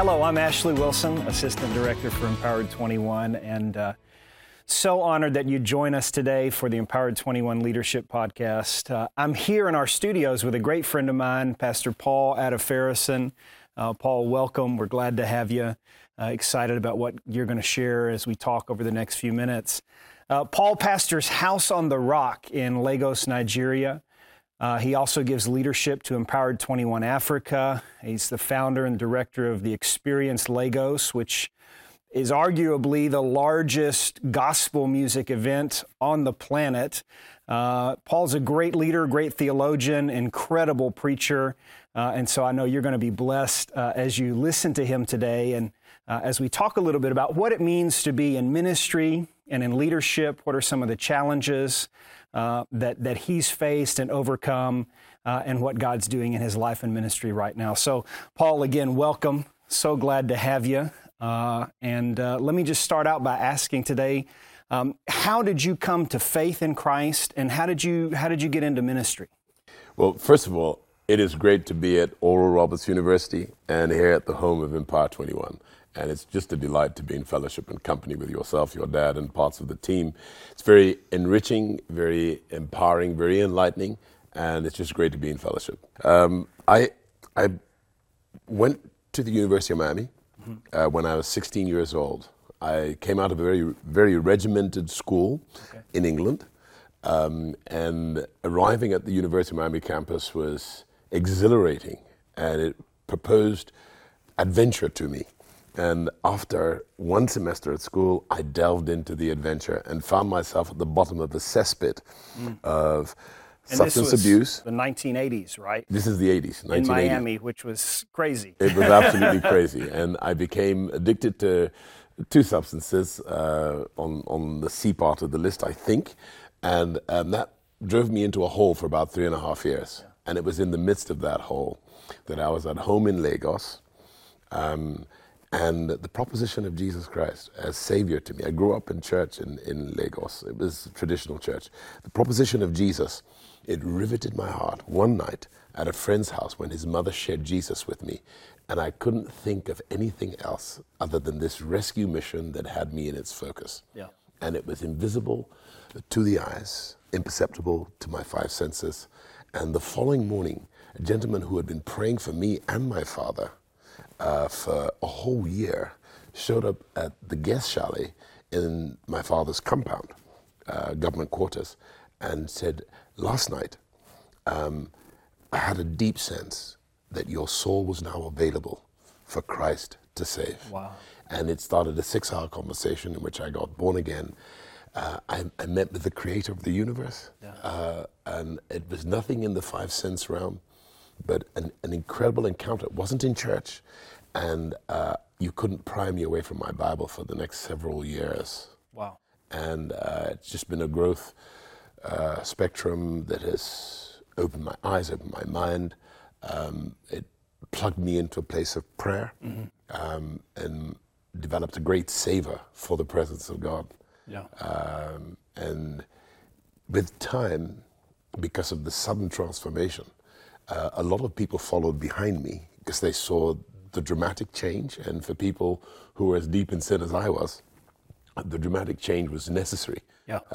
Hello, I'm Ashley Wilson, Assistant Director for Empowered 21, and uh, so honored that you join us today for the Empowered 21 Leadership Podcast. Uh, I'm here in our studios with a great friend of mine, Pastor Paul Adefarasin. Uh, Paul, welcome. We're glad to have you. Uh, excited about what you're going to share as we talk over the next few minutes. Uh, Paul pastors House on the Rock in Lagos, Nigeria. Uh, he also gives leadership to Empowered 21 Africa. He's the founder and director of the Experience Lagos, which is arguably the largest gospel music event on the planet. Uh, Paul's a great leader, great theologian, incredible preacher. Uh, and so I know you're going to be blessed uh, as you listen to him today and uh, as we talk a little bit about what it means to be in ministry and in leadership. What are some of the challenges? Uh, that, that he's faced and overcome, uh, and what God's doing in his life and ministry right now. So, Paul, again, welcome. So glad to have you. Uh, and uh, let me just start out by asking today um, how did you come to faith in Christ, and how did you, how did you get into ministry? Well, first of all, it is great to be at Oral Roberts University and here at the home of Empower 21. And it's just a delight to be in fellowship and company with yourself, your dad, and parts of the team. It's very enriching, very empowering, very enlightening, and it's just great to be in fellowship. Um, I, I went to the University of Miami mm-hmm. uh, when I was 16 years old. I came out of a very, very regimented school okay. in England, um, and arriving at the University of Miami campus was exhilarating, and it proposed adventure to me. And after one semester at school, I delved into the adventure and found myself at the bottom of the cesspit mm. of and substance abuse. The 1980s, right? This is the 80s. In Miami, which was crazy. It was absolutely crazy. And I became addicted to two substances uh, on, on the C part of the list, I think. And um, that drove me into a hole for about three and a half years. Yeah. And it was in the midst of that hole that I was at home in Lagos. Um, and the proposition of Jesus Christ as Savior to me. I grew up in church in, in Lagos, it was traditional church. The proposition of Jesus, it riveted my heart one night at a friend's house when his mother shared Jesus with me. And I couldn't think of anything else other than this rescue mission that had me in its focus. Yeah. And it was invisible to the eyes, imperceptible to my five senses. And the following morning, a gentleman who had been praying for me and my father uh, for a whole year, showed up at the guest chalet in my father's compound, uh, government quarters, and said, Last night, um, I had a deep sense that your soul was now available for Christ to save. Wow. And it started a six hour conversation in which I got born again. Uh, I, I, met with the creator of the universe, yeah. uh, and it was nothing in the five sense realm but an, an incredible encounter. It wasn't in church, and uh, you couldn't pry me away from my Bible for the next several years. Wow. And uh, it's just been a growth uh, spectrum that has opened my eyes, opened my mind. Um, it plugged me into a place of prayer mm-hmm. um, and developed a great savor for the presence of God. Yeah. Um, and with time, because of the sudden transformation, uh, a lot of people followed behind me because they saw the dramatic change. And for people who were as deep in sin as I was, the dramatic change was necessary.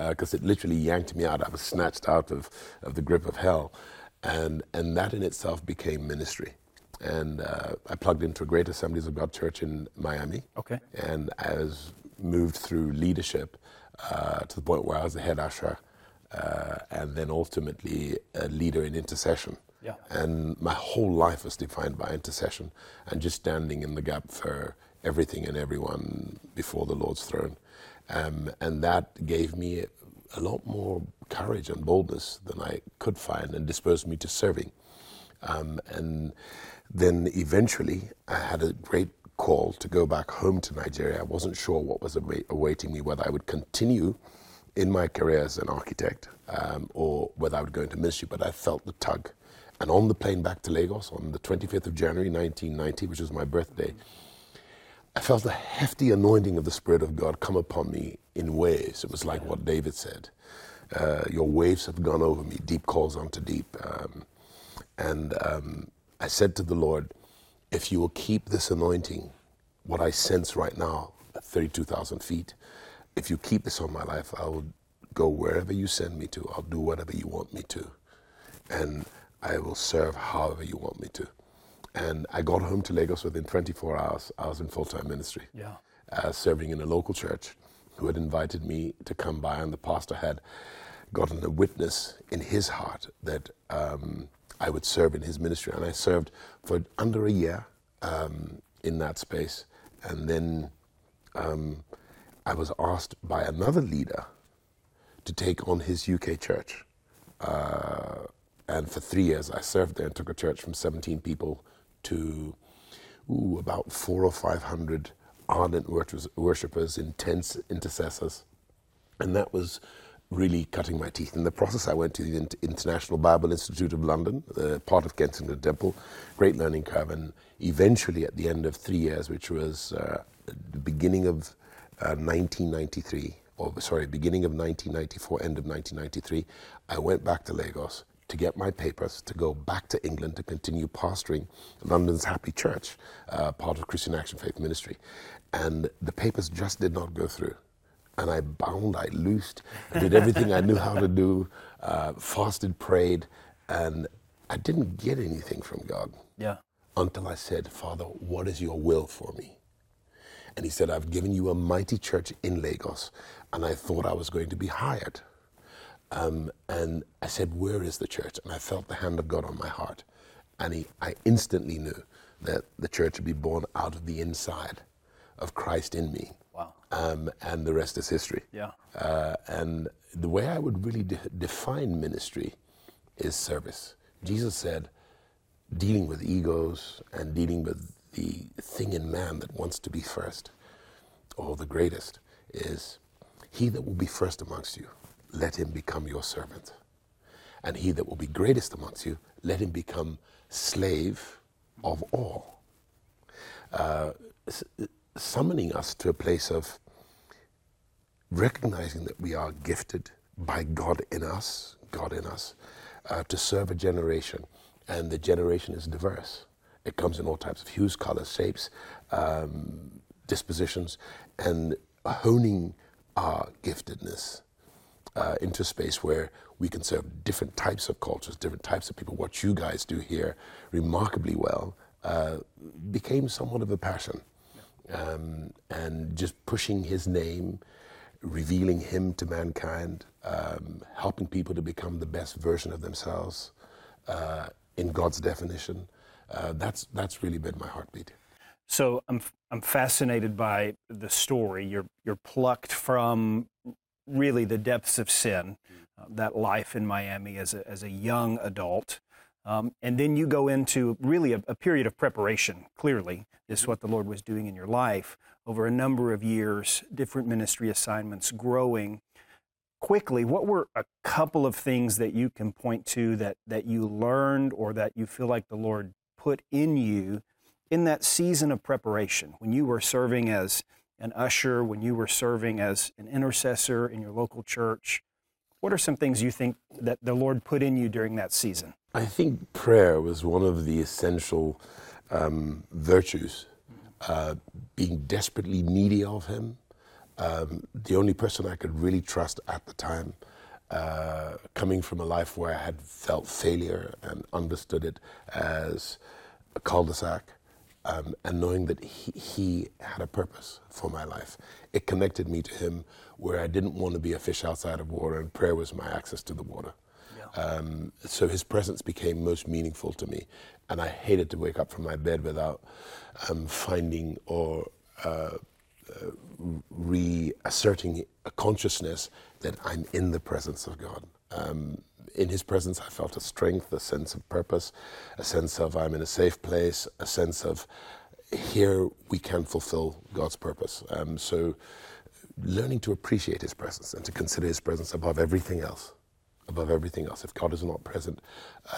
Because uh, it literally yanked me out. I was snatched out of, of the grip of hell. And, and that in itself became ministry. And uh, I plugged into a Great Assemblies of God Church in Miami. Okay. And I was moved through leadership uh, to the point where I was the head usher uh, and then ultimately a leader in intercession. Yeah. And my whole life was defined by intercession and just standing in the gap for everything and everyone before the Lord's throne. Um, and that gave me a lot more courage and boldness than I could find and disposed me to serving. Um, and then eventually I had a great call to go back home to Nigeria. I wasn't sure what was awaiting me, whether I would continue in my career as an architect um, or whether I would go into ministry, but I felt the tug and on the plane back to Lagos on the 25th of January 1990, which was my birthday, I felt a hefty anointing of the Spirit of God come upon me in waves. It was like what David said uh, Your waves have gone over me, deep calls unto deep. Um, and um, I said to the Lord, if you will keep this anointing, what I sense right now at 32,000 feet, if you keep this on my life, I will go wherever you send me to. I'll do whatever you want me to. And I will serve however you want me to. And I got home to Lagos within 24 hours. I was in full time ministry, Yeah. uh, serving in a local church who had invited me to come by, and the pastor had gotten a witness in his heart that um, I would serve in his ministry. And I served for under a year um, in that space. And then um, I was asked by another leader to take on his UK church. Uh, and for three years, I served there and took a church from 17 people to ooh, about four or 500 ardent worshipers, intense intercessors. And that was really cutting my teeth. In the process, I went to the International Bible Institute of London, uh, part of Kensington Temple, great learning curve. And eventually, at the end of three years, which was uh, the beginning of uh, 1993, or sorry, beginning of 1994, end of 1993, I went back to Lagos to get my papers to go back to England to continue pastoring London's Happy Church, uh, part of Christian Action Faith Ministry. And the papers just did not go through. And I bound, I loosed, I did everything I knew how to do, uh, fasted, prayed, and I didn't get anything from God Yeah. until I said, Father, what is your will for me? And he said, I've given you a mighty church in Lagos, and I thought I was going to be hired. Um, and I said, Where is the church? And I felt the hand of God on my heart. And he, I instantly knew that the church would be born out of the inside of Christ in me. Wow. Um, and the rest is history. Yeah. Uh, and the way I would really de- define ministry is service. Jesus said, dealing with egos and dealing with the thing in man that wants to be first or the greatest is he that will be first amongst you, let him become your servant. And he that will be greatest amongst you, let him become slave of all. Uh, summoning us to a place of recognizing that we are gifted by God in us, God in us, uh, to serve a generation. And the generation is diverse. It comes in all types of hues, colors, shapes, um, dispositions, and honing our giftedness uh, into a space where we can serve different types of cultures, different types of people. What you guys do here remarkably well uh, became somewhat of a passion. Um, and just pushing his name, revealing him to mankind, um, helping people to become the best version of themselves uh, in God's definition. Uh, that's, that's really been my heartbeat. So I'm I'm fascinated by the story. You're you're plucked from really the depths of sin, uh, that life in Miami as a as a young adult, um, and then you go into really a, a period of preparation. Clearly, this is what the Lord was doing in your life over a number of years, different ministry assignments, growing quickly. What were a couple of things that you can point to that that you learned or that you feel like the Lord put in you? in that season of preparation, when you were serving as an usher, when you were serving as an intercessor in your local church, what are some things you think that the Lord put in you during that season? I think prayer was one of the essential um, virtues. Uh, being desperately needy of Him, um, the only person I could really trust at the time, uh, coming from a life where I had felt failure and understood it as a cul-de-sac, um, and knowing that he, he had a purpose for my life. It connected me to Him where I didn't want to be a fish outside of water, and prayer was my access to the water. Um, so his presence became most meaningful to me, and I hated to wake up from my bed without um, finding or uh, uh, reasserting a consciousness that I'm in the presence of God. In His presence, I felt a strength, a sense of purpose, a sense of I'm in a safe place, a sense of here we can fulfill God's purpose. Um, so, learning to appreciate His presence and to consider His presence above everything else above everything else. If God is not present,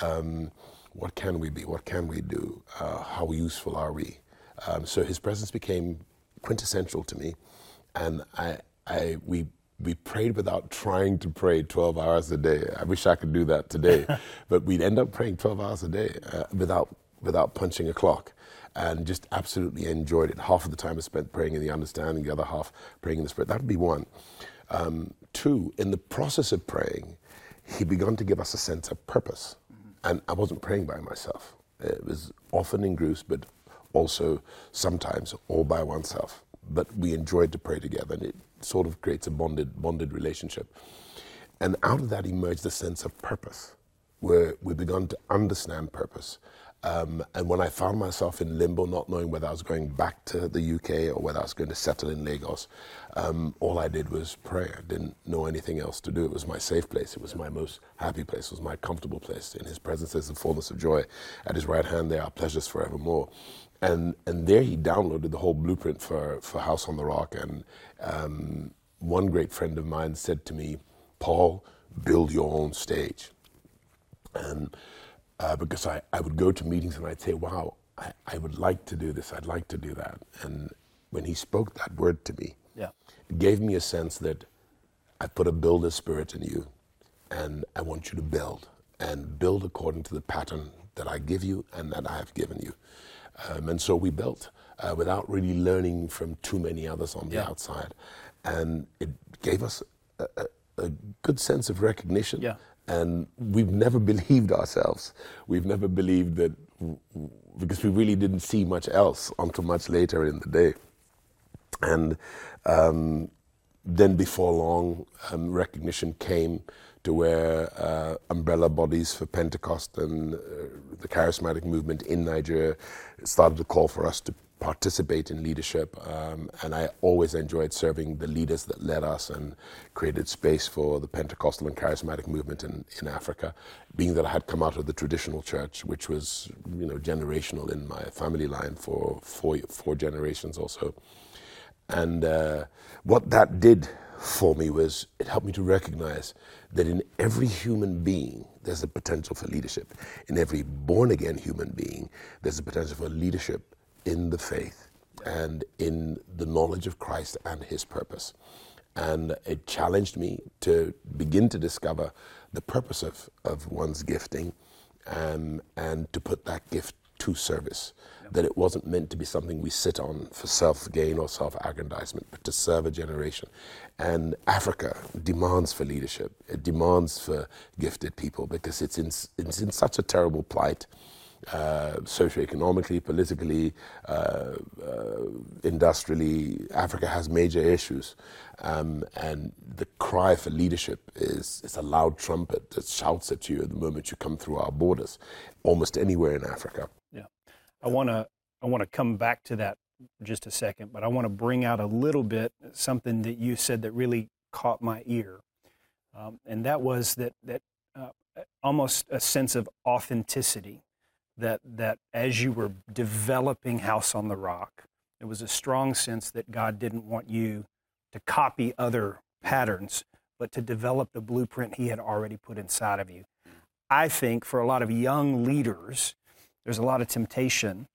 um, what can we be? What can we do? Uh, how useful are we? Um, so His presence became quintessential to me, and I, I, we, we prayed without trying to pray 12 hours a day. I wish I could do that today, but we'd end up praying 12 hours a day uh, without without punching a clock and just absolutely enjoyed it. Half of the time I spent praying in the understanding, the other half praying in the spirit. That would be one. Um, two, in the process of praying, he began to give us a sense of purpose. Mm-hmm. And I wasn't praying by myself. It was often in groups, but also sometimes all by oneself. But we enjoyed to pray together, and it sort of creates a bonded, bonded relationship. And out of that emerged a sense of purpose, where we began to understand purpose. Um, and when I found myself in limbo, not knowing whether I was going back to the UK or whether I was going to settle in Lagos, um, all I did was pray. I didn't know anything else to do. It was my safe place. It was my most happy place. It was my comfortable place. In His presence is the fullness of joy. At His right hand there are pleasures forevermore. And and there He downloaded the whole blueprint for for House on the Rock. And um, one great friend of mine said to me, Paul, build your own stage. And uh, because I, I would go to meetings and I'd say, wow, I, I would like to do this, I'd like to do that. And when he spoke that word to me, yeah. it gave me a sense that I put a builder spirit in you and I want you to build and build according to the pattern that I give you and that I have given you. Um, and so we built uh, without really learning from too many others on the yeah. outside. And it gave us a, a, a good sense of recognition yeah. And we've never believed ourselves. We've never believed that, because we really didn't see much else until much later in the day. And um, then before long, um, recognition came to wear uh, umbrella bodies for Pentecost and uh, the charismatic movement in Nigeria started to call for us to participate in leadership. Um, and I always enjoyed serving the leaders that led us and created space for the Pentecostal and charismatic movement in, in Africa, being that I had come out of the traditional church, which was you know generational in my family line for four, four generations or so. And uh, what that did for me was it helped me to recognize that in every human being, there's a potential for leadership. In every born again human being, there's a potential for leadership in the faith and in the knowledge of Christ and his purpose. And it challenged me to begin to discover the purpose of, of one's gifting um, and to put that gift to service. That it wasn't meant to be something we sit on for self gain or self aggrandizement, but to serve a generation. And Africa demands for leadership, it demands for gifted people because it's in, it's in such a terrible plight uh, socioeconomically, politically, uh, uh, industrially, Africa has major issues. Um, and the cry for leadership is, is a loud trumpet that shouts at you the moment you come through our borders, almost anywhere in Africa. I want to I want to come back to that just a second, but I want to bring out a little bit something that you said that really caught my ear. Um, and that was that, that uh, almost a sense of authenticity that that as you were developing House on the Rock, there was a strong sense that God didn't want you to copy other patterns, but to develop the blueprint He had already put inside of you. I think for a lot of young leaders, there's a lot of temptation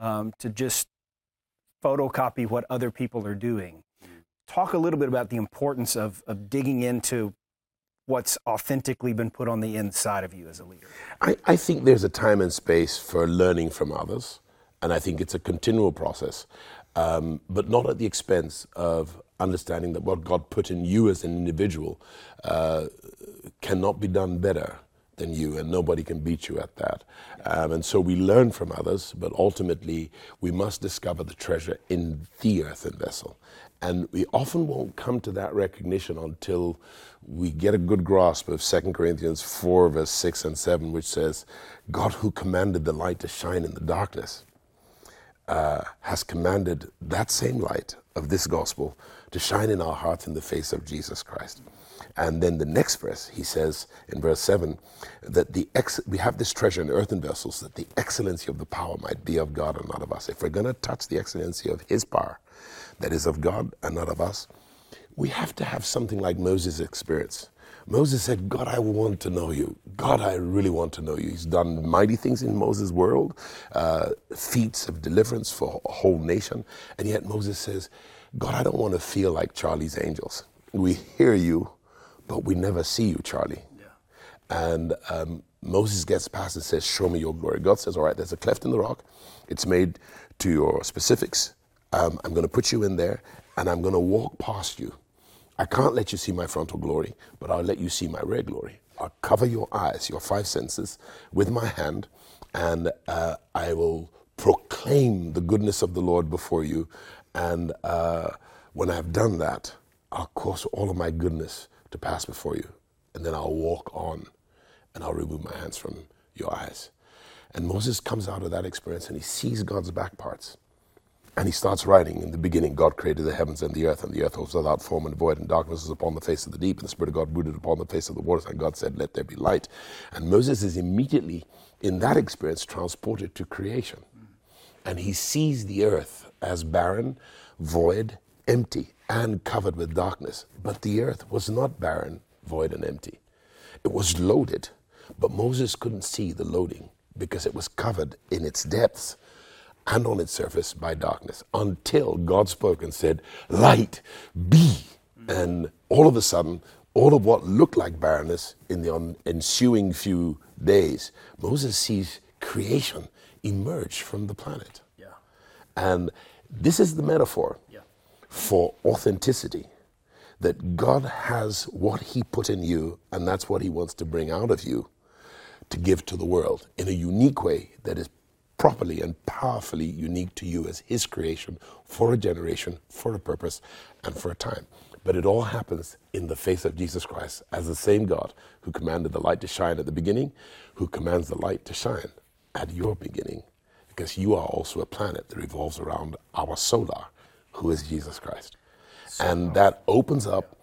um, to just photocopy what other people are doing. Talk a little bit about the importance of, of digging into what's authentically been put on the inside of you as a leader? I, I think there's a time and space for learning from others, and I think it's a continual process, um, but not at the expense of understanding that what God put in you as an individual uh, cannot be done better than you, and nobody can beat you at that. Um, and so we learn from others, but ultimately we must discover the treasure in the earthen vessel. And we often won't come to that recognition until we get a good grasp of 2 Corinthians 4, verse 6 and 7, which says, God who commanded the light to shine in the darkness uh, has commanded that same light of this gospel to shine in our hearts in the face of Jesus Christ. And then the next verse, he says in verse 7 that the ex- we have this treasure in earthen vessels that the excellency of the power might be of God and not of us. If we're going to touch the excellency of his power, that is of God and not of us, we have to have something like Moses' experience. Moses said, God, I want to know you. God, I really want to know you. He's done mighty things in Moses' world, uh, feats of deliverance for a whole nation. And yet Moses says, God, I don't want to feel like Charlie's angels. We hear you, but we never see you, Charlie. Yeah. And um, Moses gets past and says, Show me your glory. God says, All right, there's a cleft in the rock. It's made to your specifics. Um, I'm going to put you in there and I'm going to walk past you. I can't let you see my frontal glory, but I'll let you see my rear glory. I'll cover your eyes, your five senses, with my hand, and uh, I will proclaim the goodness of the Lord before you. And uh, when I've done that, I'll cause all of my goodness to pass before you. And then I'll walk on and I'll remove my hands from your eyes. And Moses comes out of that experience and he sees God's back parts. And he starts writing in the beginning God created the heavens and the earth, and the earth was without form and void, and darkness was upon the face of the deep, and the Spirit of God brooded upon the face of the waters, and God said, Let there be light. And Moses is immediately, in that experience, transported to creation. And he sees the earth as barren, void, empty, and covered with darkness. But the earth was not barren, void, and empty. It was loaded, but Moses couldn't see the loading because it was covered in its depths and on its surface by darkness until God spoke and said, Light be. And all of a sudden, all of what looked like barrenness in the ensuing few days, Moses sees creation emerge from the planet. Yeah. And this is the metaphor yeah. For authenticity that God has what He put in you, and that's what He wants to bring out of you to give to the world in a unique way that is properly and powerfully unique to you as His creation for a generation, for a purpose, and for a time. But it all happens in the face of Jesus Christ as the same God who commanded the light to shine at the beginning, who commands the light to shine at your beginning, because you are also a planet that revolves around our solar, who is Jesus Christ. And that opens up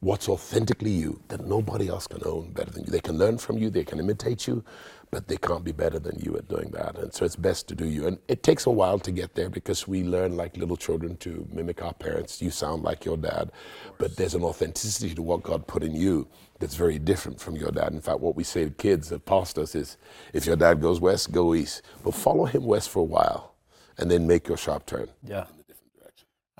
what's authentically you that nobody else can own better than you. They can learn from you, they can imitate you, but they can't be better than you at doing that. And so it's best to do you. And it takes a while to get there because we learn like little children to mimic our parents. You sound like your dad, but there's an authenticity to what God put in you that's very different from your dad. In fact, what we say to kids that pastors is if your dad goes west, go east. But follow him west for a while and then make your sharp turn. Yeah.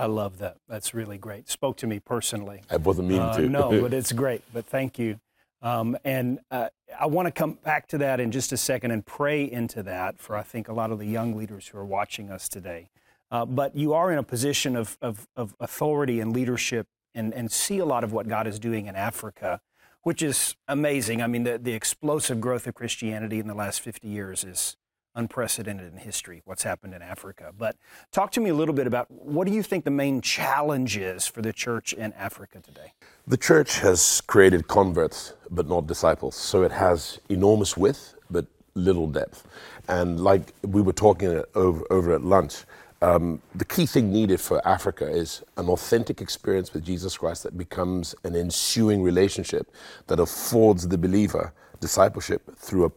I love that. That's really great. Spoke to me personally. I wasn't meaning uh, to. no, but it's great. But thank you. Um, and uh, I want to come back to that in just a second and pray into that for, I think, a lot of the young leaders who are watching us today. Uh, but you are in a position of, of, of authority and leadership and, and see a lot of what God is doing in Africa, which is amazing. I mean, the, the explosive growth of Christianity in the last 50 years is, unprecedented in history, what's happened in Africa. But talk to me a little bit about what do you think the main challenge is for the church in Africa today? The church has created converts, but not disciples. So it has enormous width, but little depth. And like we were talking over, over at lunch, um, the key thing needed for Africa is an authentic experience with Jesus Christ that becomes an ensuing relationship that affords the believer discipleship through a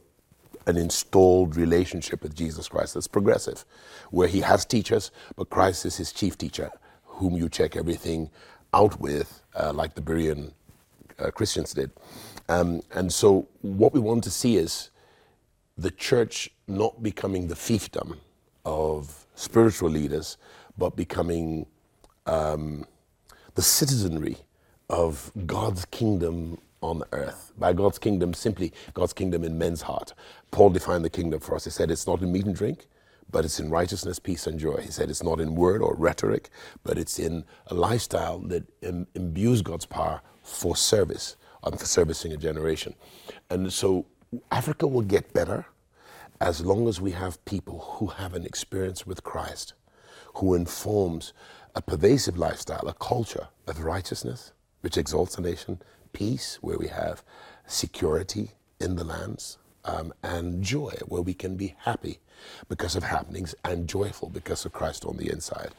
an installed relationship with Jesus Christ that's progressive, where he has teachers, but Christ is his chief teacher, whom you check everything out with, uh, like the Berean uh, Christians did. Um, and so, what we want to see is the church not becoming the fiefdom of spiritual leaders, but becoming um, the citizenry of God's kingdom on earth. By God's kingdom, simply God's kingdom in men's heart. Paul defined the kingdom for us. He said it's not in meat and drink, but it's in righteousness, peace, and joy. He said it's not in word or rhetoric, but it's in a lifestyle that Im- imbues God's power for service and for servicing a generation. And so Africa will get better as long as we have people who have an experience with Christ, who informs a pervasive lifestyle, a culture of righteousness, which exalts a nation, peace, where we have security in the lands, um, and joy, where we can be happy because of happenings and joyful because of Christ on the inside,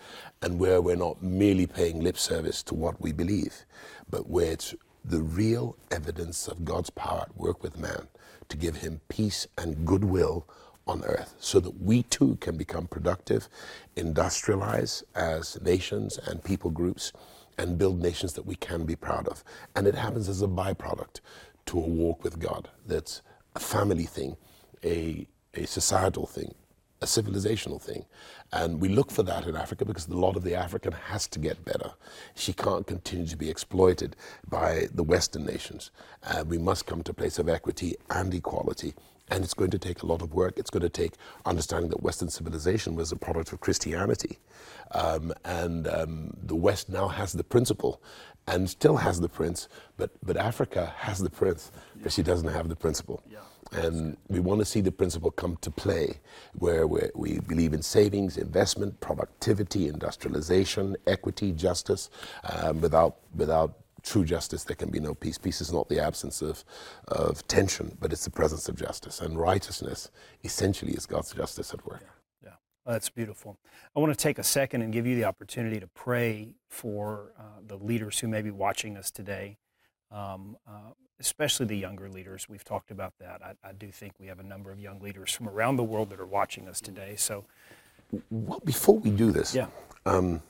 and where we're not merely paying lip service to what we believe, but where it's the real evidence of God's power at work with man to give him peace and goodwill on earth so that we too can become productive, industrialize as nations and people groups and build nations that we can be proud of. And it happens as a byproduct to a walk with God that's a family thing, a, a societal thing, a civilizational thing. And we look for that in Africa because a lot of the African has to get better. She can't continue to be exploited by the Western nations. Uh, we must come to a place of equity and equality. And it's going to take a lot of work. It's going to take understanding that Western civilization was a product of Christianity. Um, and um, the West now has the principle and still has the prince, but, but Africa has the prince, but she doesn't have the principle. Yeah. And we want to see the principle come to play where we believe in savings, investment, productivity, industrialization, equity, justice. Um, without, without true justice, there can be no peace. Peace is not the absence of, of tension, but it's the presence of justice. And righteousness essentially is God's justice at work. Yeah, yeah. Well, that's beautiful. I want to take a second and give you the opportunity to pray for uh, the leaders who may be watching us today. Um, uh, especially the younger leaders. We've talked about that. I, I, do think we have a number of young leaders from around the world that are watching us today. So, well, before we do this, yeah. Um,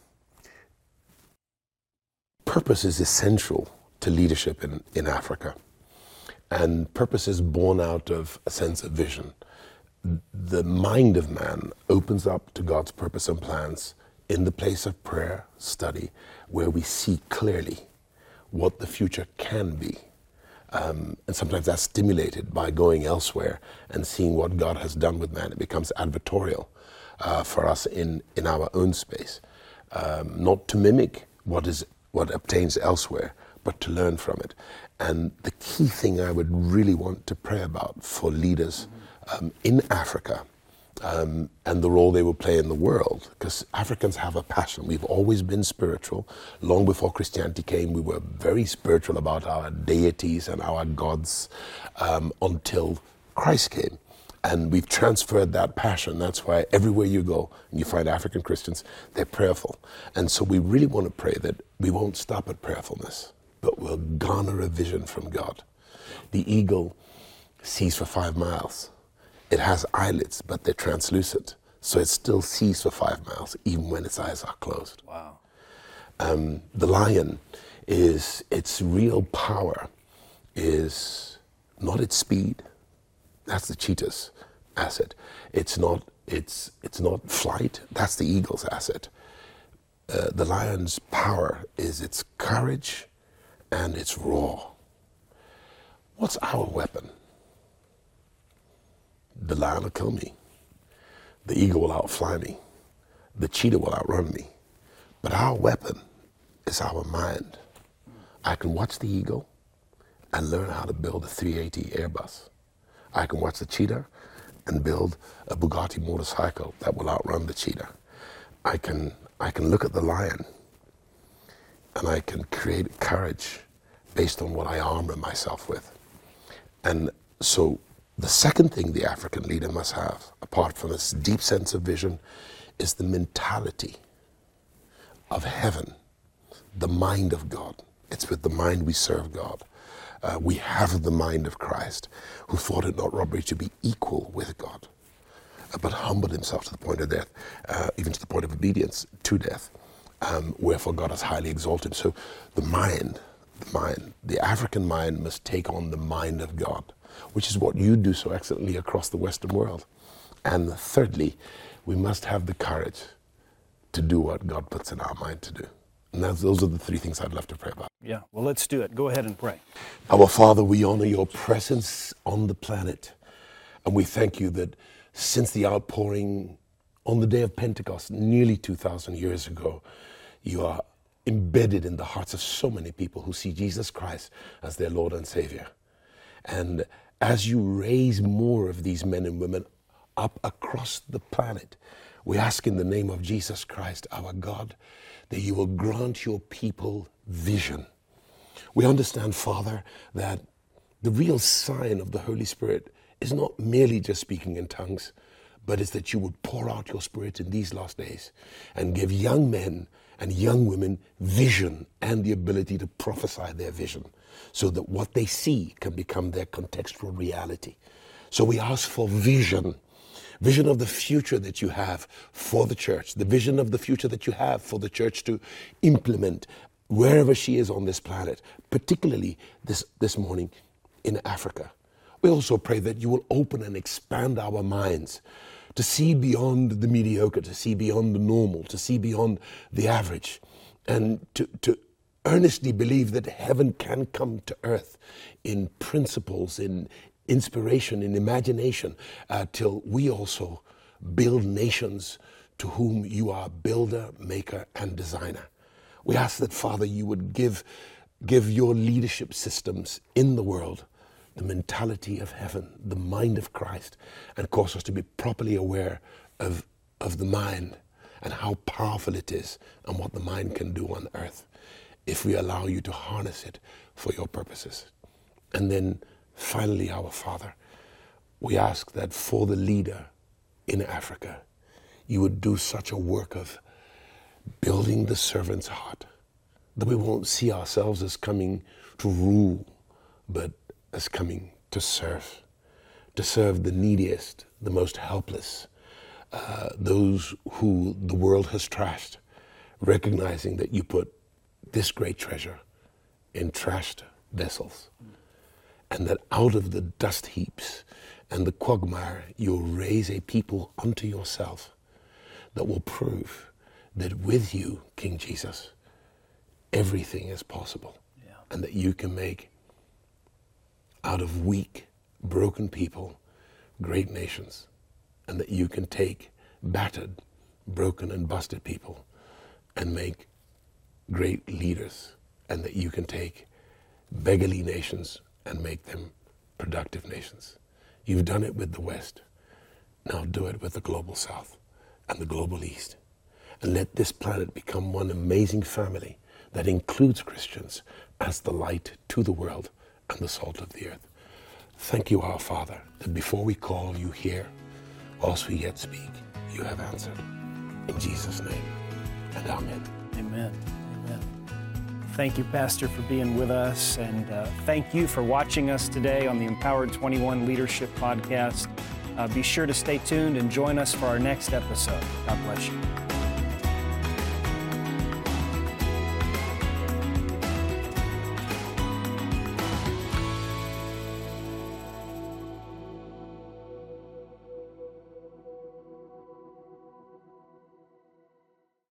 purpose is essential to leadership in, in Africa. And purpose is born out of a sense of vision. The mind of man opens up to God's purpose and plans in the place of prayer, study, where we see clearly what the future can be. Um, and sometimes that's stimulated by going elsewhere and seeing what God has done with man. It becomes advertorial uh, for us in, in our own space, um, not to mimic what is what obtains elsewhere, but to learn from it. And the key thing I would really want to pray about for leaders um, in Africa um, and the role they will play in the world. Because Africans have a passion. We've always been spiritual. Long before Christianity came, we were very spiritual about our deities and our gods um, until Christ came. And we've transferred that passion. That's why everywhere you go and you find African Christians, they're prayerful. And so we really want to pray that we won't stop at prayerfulness, but we'll garner a vision from God. The eagle sees for five miles it has eyelids, but they're translucent. So it still sees for five miles, even when its eyes are closed. Wow. Um, the lion is its real power is not its speed. That's the cheetah's asset. It's not it's it's not flight. That's the eagle's asset. Uh, the lion's power is its courage and its roar. What's our weapon? The lion will kill me. The eagle will outfly me. The cheetah will outrun me. But our weapon is our mind. I can watch the eagle and learn how to build a 380 Airbus. I can watch the cheetah and build a Bugatti motorcycle that will outrun the cheetah. I can, I can look at the lion and I can create courage based on what I armor myself with. And so the second thing the African leader must have, apart from this deep sense of vision, is the mentality of heaven, the mind of God. It's with the mind we serve God. Uh, we have the mind of Christ, who thought it not robbery to be equal with God, uh, but humbled himself to the point of death, uh, even to the point of obedience to death. Um, wherefore God has highly exalted him. So the mind, the mind, the African mind must take on the mind of God which is what you do so excellently across the Western world. And thirdly, we must have the courage to do what God puts in our mind to do. And those are the three things I'd love to pray about. Yeah, well, let's do it. Go ahead and pray. Our Father, we honor your presence on the planet. And we thank you that since the outpouring on the day of Pentecost, nearly 2,000 years ago, you are embedded in the hearts of so many people who see Jesus Christ as their Lord and Savior. And as you raise more of these men and women up across the planet, we ask in the name of Jesus Christ, our God, that you will grant your people vision. We understand, Father, that the real sign of the Holy Spirit is not merely just speaking in tongues, but is that you would pour out your Spirit in these last days and give young men and young women vision and the ability to prophesy their vision so that what they see can become their contextual reality. So we ask for vision vision of the future that you have for the church, the vision of the future that you have for the church to implement wherever she is on this planet, particularly this, this morning in Africa. We also pray that you will open and expand our minds to see beyond the mediocre, to see beyond the normal, to see beyond the average, and to, to earnestly believe that heaven can come to earth in principles, in inspiration, in imagination, uh, till we also build nations to whom you are builder, maker, and designer. We ask that, Father, you would give, give your leadership systems in the world the mentality of heaven, the mind of Christ, and cause us to be properly aware of, of the mind and how powerful it is and what the mind can do on earth if we allow you to harness it for your purposes. And then finally, our Father, we ask that for the leader in Africa, you would do such a work of building the servant's heart that we won't see ourselves as coming to rule, but as coming to serve, to serve the neediest, the most helpless, uh, those who the world has trashed, recognizing that you put this great treasure in trashed vessels, and that out of the dust heaps and the quagmire you'll raise a people unto yourself that will prove that with you, King Jesus, everything is possible, yeah. and that you can make out of weak, broken people great nations, and that you can take battered, broken, and busted people and make great leaders, and that you can take beggarly nations and make them productive nations. You've done it with the West. Now do it with the global South and the global East. And let this planet become one amazing family that includes Christians as the light to the world and the salt of the earth. Thank you, our Father, that before we call you hear, whilst we yet speak, you have answered. In Jesus' name, and. Amen. Amen. Thank you, Pastor, for being with us, and uh, thank you for watching us today on the Empowered 21 Leadership Podcast. Uh, be sure to stay tuned and join us for our next episode. God bless you.